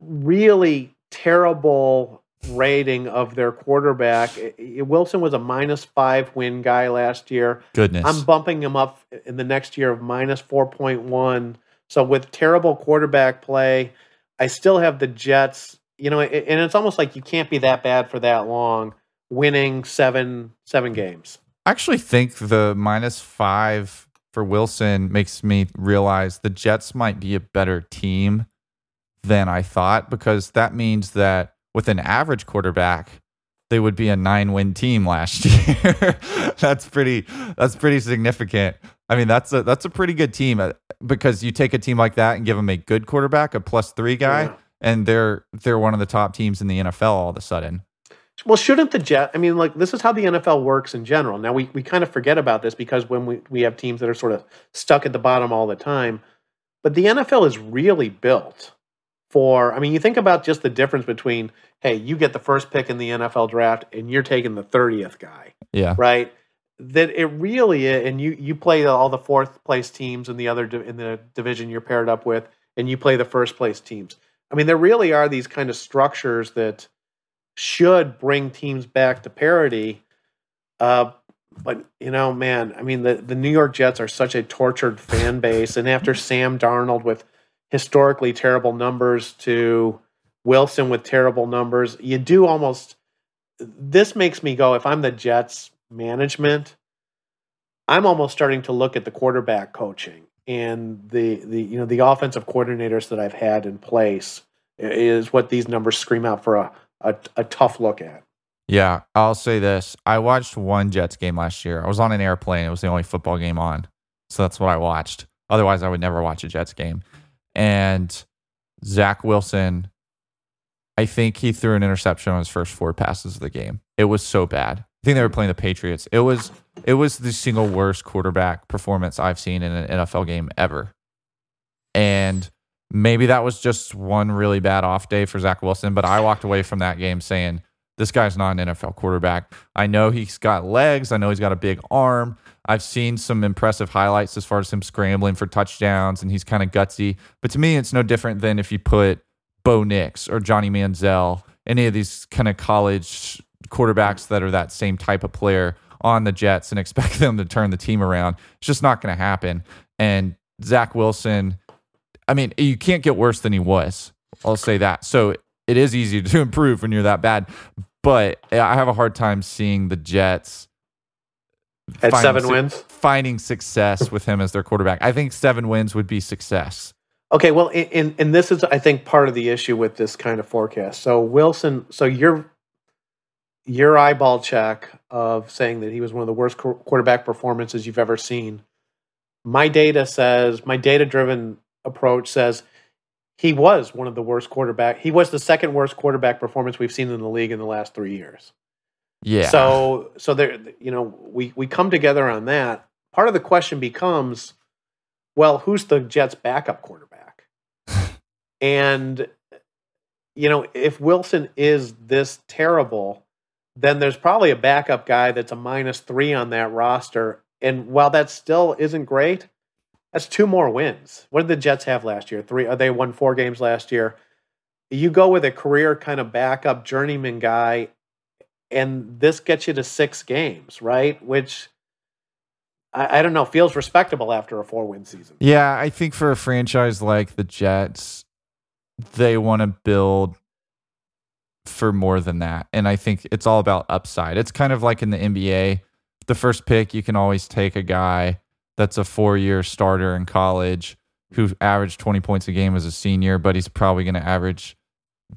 really terrible rating of their quarterback. Wilson was a minus five win guy last year. Goodness. I'm bumping him up in the next year of minus 4.1. So with terrible quarterback play, I still have the Jets, you know, and it's almost like you can't be that bad for that long winning seven seven games. I actually think the minus five for Wilson makes me realize the Jets might be a better team than I thought because that means that with an average quarterback, they would be a nine win team last year. that's pretty that's pretty significant. I mean, that's a that's a pretty good team uh, because you take a team like that and give them a good quarterback, a plus three guy, Yeah. and they're they're one of the top teams in the NFL all of a sudden. Well, shouldn't the Jet? I mean, like this is how the NFL works in general. Now we, we kind of forget about this because when we, we have teams that are sort of stuck at the bottom all the time, but the NFL is really built for. I mean, you think about just the difference between hey, you get the first pick in the NFL draft and you're taking the thirtieth guy, Yeah. right? That it really is, and you you play all the fourth place teams in the other in the division you're paired up with, and you play the first place teams. I mean, there really are these kind of structures that should bring teams back to parity. Uh, but you know, man, I mean, the the New York Jets are such a tortured fan base, and after Sam Darnold with historically terrible numbers to Wilson with terrible numbers, you do almost. This makes me go. If I'm the Jets management, I'm almost starting to look at the quarterback coaching and the the you know the offensive coordinators that I've had in place is what these numbers scream out for a a, a tough look at. Yeah, I'll say this. I watched one Jets game last year. I was on an airplane. It was the only football game on. So that's what I watched. Otherwise, I would never watch a Jets game. And Zach Wilson, I think he threw an interception on his first four passes of the game. It was so bad. I think they were playing the Patriots. It was it was the single worst quarterback performance I've seen in an NFL game ever. And maybe that was just one really bad off day for Zach Wilson, but I walked away from that game saying, this guy's not an NFL quarterback. I know he's got legs. I know he's got a big arm. I've seen some impressive highlights as far as him scrambling for touchdowns and he's kind of gutsy. But to me, it's no different than if you put Bo Nix or Johnny Manziel, any of these kind of college quarterbacks that are that same type of player on the Jets and expect them to turn the team around. It's just not going to happen. And Zach Wilson, I mean, you can't get worse than he was. I'll say that. So it is easy to improve when you're that bad. But I have a hard time seeing the Jets At seven su- wins. finding success with him as their quarterback. I think seven wins would be success. Okay, well, and and this is I think part of the issue with this kind of forecast. So Wilson, so your your eyeball check of saying that he was one of the worst quarterback performances you've ever seen. My data says my data driven approach says he was one of the worst quarterback. He was the second worst quarterback performance we've seen in the league in the last three years. Yeah. So so there, you know, we we come together on that. Part of the question becomes, well, who's the Jets' backup quarterback? and you know, if Wilson is this terrible, then there's probably a backup guy that's a minus three on that roster. And while that still isn't great, that's two more wins. What did the Jets have last year? Three. Uh, they won four games last year. You go with a career kind of backup journeyman guy, and this gets you to six games, right? Which I, I don't know feels respectable after a four win season. Yeah, I think for a franchise like the Jets, they want to build for more than that. And I think it's all about upside. It's kind of like in the NBA. The first pick, you can always take a guy that's a four year starter in college who averaged 20 points a game as a senior, but he's probably going to average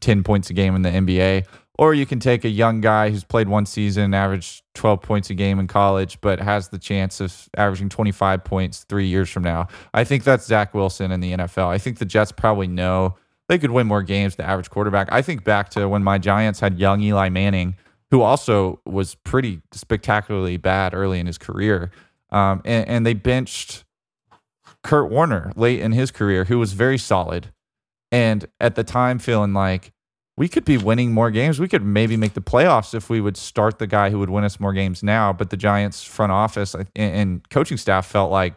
10 points a game in the NBA. Or you can take a young guy who's played one season, averaged 12 points a game in college, but has the chance of averaging 25 points three years from now. I think that's Zach Wilson in the NFL. I think the Jets probably know they could win more games, the average quarterback. I think back to when my Giants had young Eli Manning, who also was pretty spectacularly bad early in his career. Um, and, and they benched Kurt Warner late in his career, who was very solid. And at the time, feeling like we could be winning more games. We could maybe make the playoffs if we would start the guy who would win us more games now. But the Giants front office and coaching staff felt like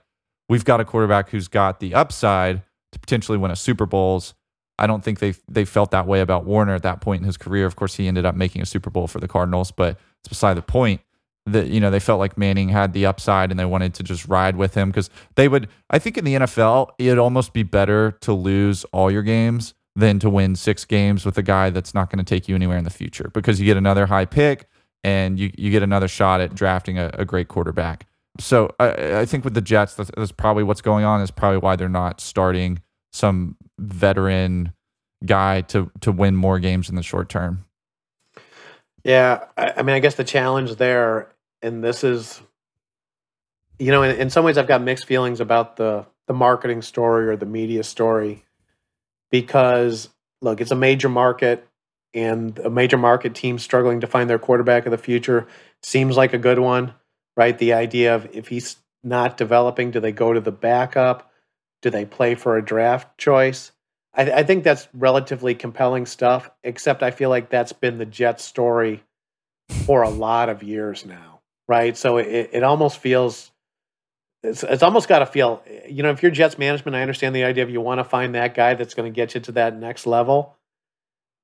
we've got a quarterback who's got the upside to potentially win a Super Bowls. I don't think they they felt that way about Warner at that point in his career. Of course, he ended up making a Super Bowl for the Cardinals, but it's beside the point. That you know they felt like Manning had the upside and they wanted to just ride with him because they would. I think in the NFL, it'd almost be better to lose all your games than to win six games with a guy that's not going to take you anywhere in the future because you get another high pick and you you get another shot at drafting a, a great quarterback. So I, I think with the Jets, that's, that's probably what's going on. Is probably why they're not starting some veteran guy to to win more games in the short term. Yeah, I, I mean, I guess the challenge there, and this is, you know, in, in some ways, I've got mixed feelings about the the marketing story or the media story, because look, it's a major market, and a major market team struggling to find their quarterback of the future seems like a good one, right? The idea of if he's not developing, do they go to the backup? Do they play for a draft choice? I, I, think that's relatively compelling stuff, except I feel like that's been the Jets story for a lot of years now, right? So it, it almost feels, it's, it's almost got to feel, you know, if you're Jets management, I understand the idea of you want to find that guy that's going to get you to that next level.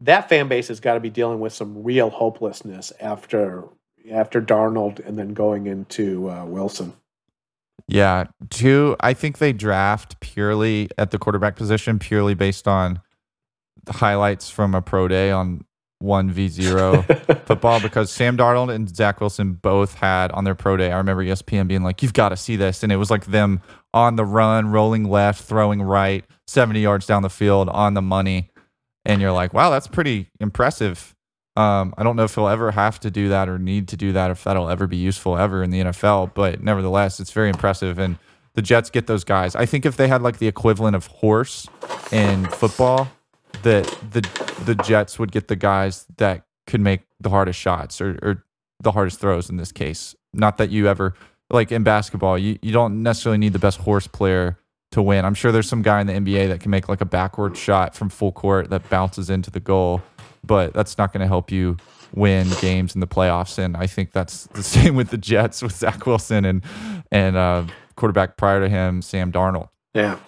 That fan base has got to be dealing with some real hopelessness after after Darnold and then going into uh, Wilson. Yeah. Two, I think they draft purely at the quarterback position, purely based on the highlights from a pro day on 1v0 football because Sam Darnold and Zach Wilson both had on their pro day. I remember ESPN being like, you've got to see this. And it was like them on the run, rolling left, throwing right, 70 yards down the field on the money. And you're like, wow, that's pretty impressive. Um, I don't know if he'll ever have to do that or need to do that, if that'll ever be useful ever in the NFL. But nevertheless, it's very impressive. And the Jets get those guys. I think if they had like the equivalent of horse in football, that the the Jets would get the guys that could make the hardest shots or, or the hardest throws in this case. Not that you ever like in basketball, you, you don't necessarily need the best horse player to win. I'm sure there's some guy in the NBA that can make like a backward shot from full court that bounces into the goal but that's not going to help you win games in the playoffs. And I think that's the same with the Jets with Zach Wilson and and uh, quarterback prior to him, Sam Darnold. Yeah.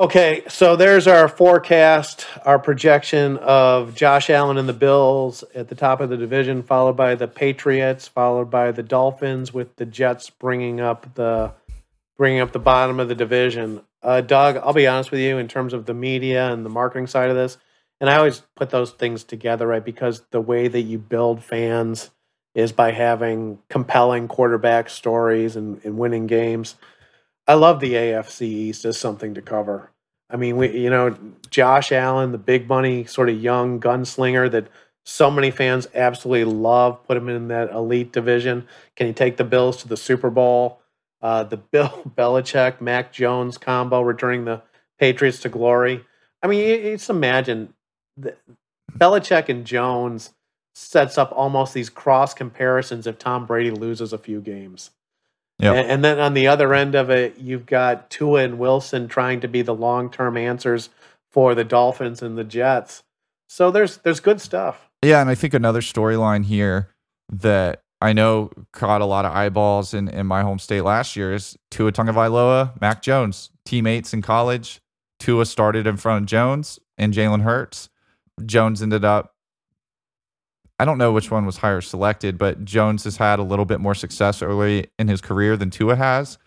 Okay, so there's our forecast, our projection of Josh Allen and the Bills at the top of the division, followed by the Patriots, followed by the Dolphins, with the Jets bringing up the bringing up the bottom of the division. Uh, Doug, I'll be honest with you, in terms of the media and the marketing side of this, and I always put those things together, right? Because the way that you build fans is by having compelling quarterback stories and, and winning games. I love the AFC East as something to cover. I mean, we you know Josh Allen, the big money sort of young gunslinger that so many fans absolutely love. Put him in that elite division. Can he take the Bills to the Super Bowl? Uh, the Bill Belichick Mac Jones combo returning the Patriots to glory. I mean, just imagine the, Belichick and Jones sets up almost these cross comparisons if Tom Brady loses a few games. Yep. And, and then on the other end of it, you've got Tua and Wilson trying to be the long term answers for the Dolphins and the Jets. So there's there's good stuff. Yeah, and I think another storyline here that I know caught a lot of eyeballs in, in my home state last year is Tua Tagovailoa, Mac Jones, teammates in college. Tua started in front of Jones and Jalen Hurts. Jones ended up I don't know which one was higher selected, but Jones has had a little bit more success early in his career than Tua has.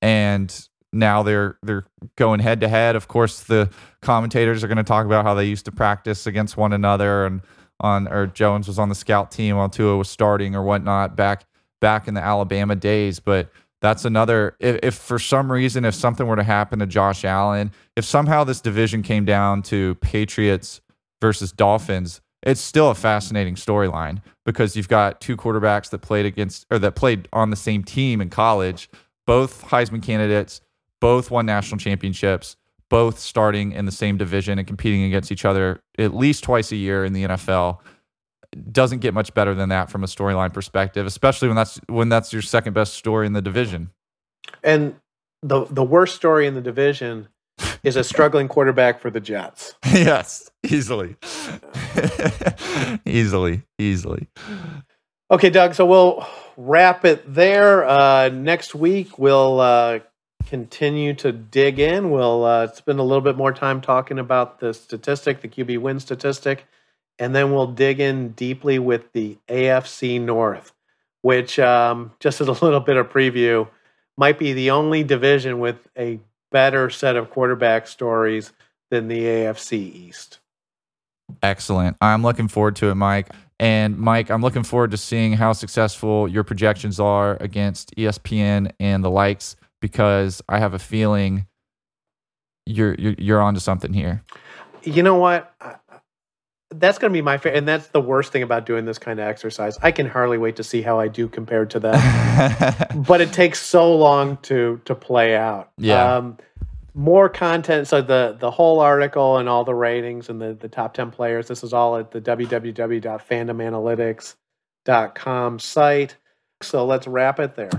And now they're they're going head to head. Of course, the commentators are going to talk about how they used to practice against one another and on or Jones was on the scout team while Tua was starting or whatnot back back in the Alabama days. But that's another if, if for some reason if something were to happen to Josh Allen, if somehow this division came down to Patriots versus Dolphins, it's still a fascinating storyline because you've got two quarterbacks that played against or that played on the same team in college, both Heisman candidates, both won national championships, both starting in the same division and competing against each other at least twice a year in the NFL. Doesn't get much better than that from a storyline perspective, especially when that's when that's your second best story in the division. And the the worst story in the division is a struggling quarterback for the Jets. yes, easily. easily, easily. Okay, Doug, so we'll wrap it there. Uh, next week, we'll uh, continue to dig in. We'll uh, spend a little bit more time talking about the statistic, the QB win statistic, and then we'll dig in deeply with the AFC North, which, um, just as a little bit of preview, might be the only division with a better set of quarterback stories than the AFC East. Excellent. I'm looking forward to it, Mike. And Mike, I'm looking forward to seeing how successful your projections are against ESPN and the likes because I have a feeling you're you're, you're onto something here. You know what? That's going to be my favorite, and that's the worst thing about doing this kind of exercise. I can hardly wait to see how I do compared to that. but it takes so long to to play out. Yeah. Um, more content. So the the whole article and all the ratings and the the top ten players. This is all at the www.fandomanalytics.com site. So let's wrap it there.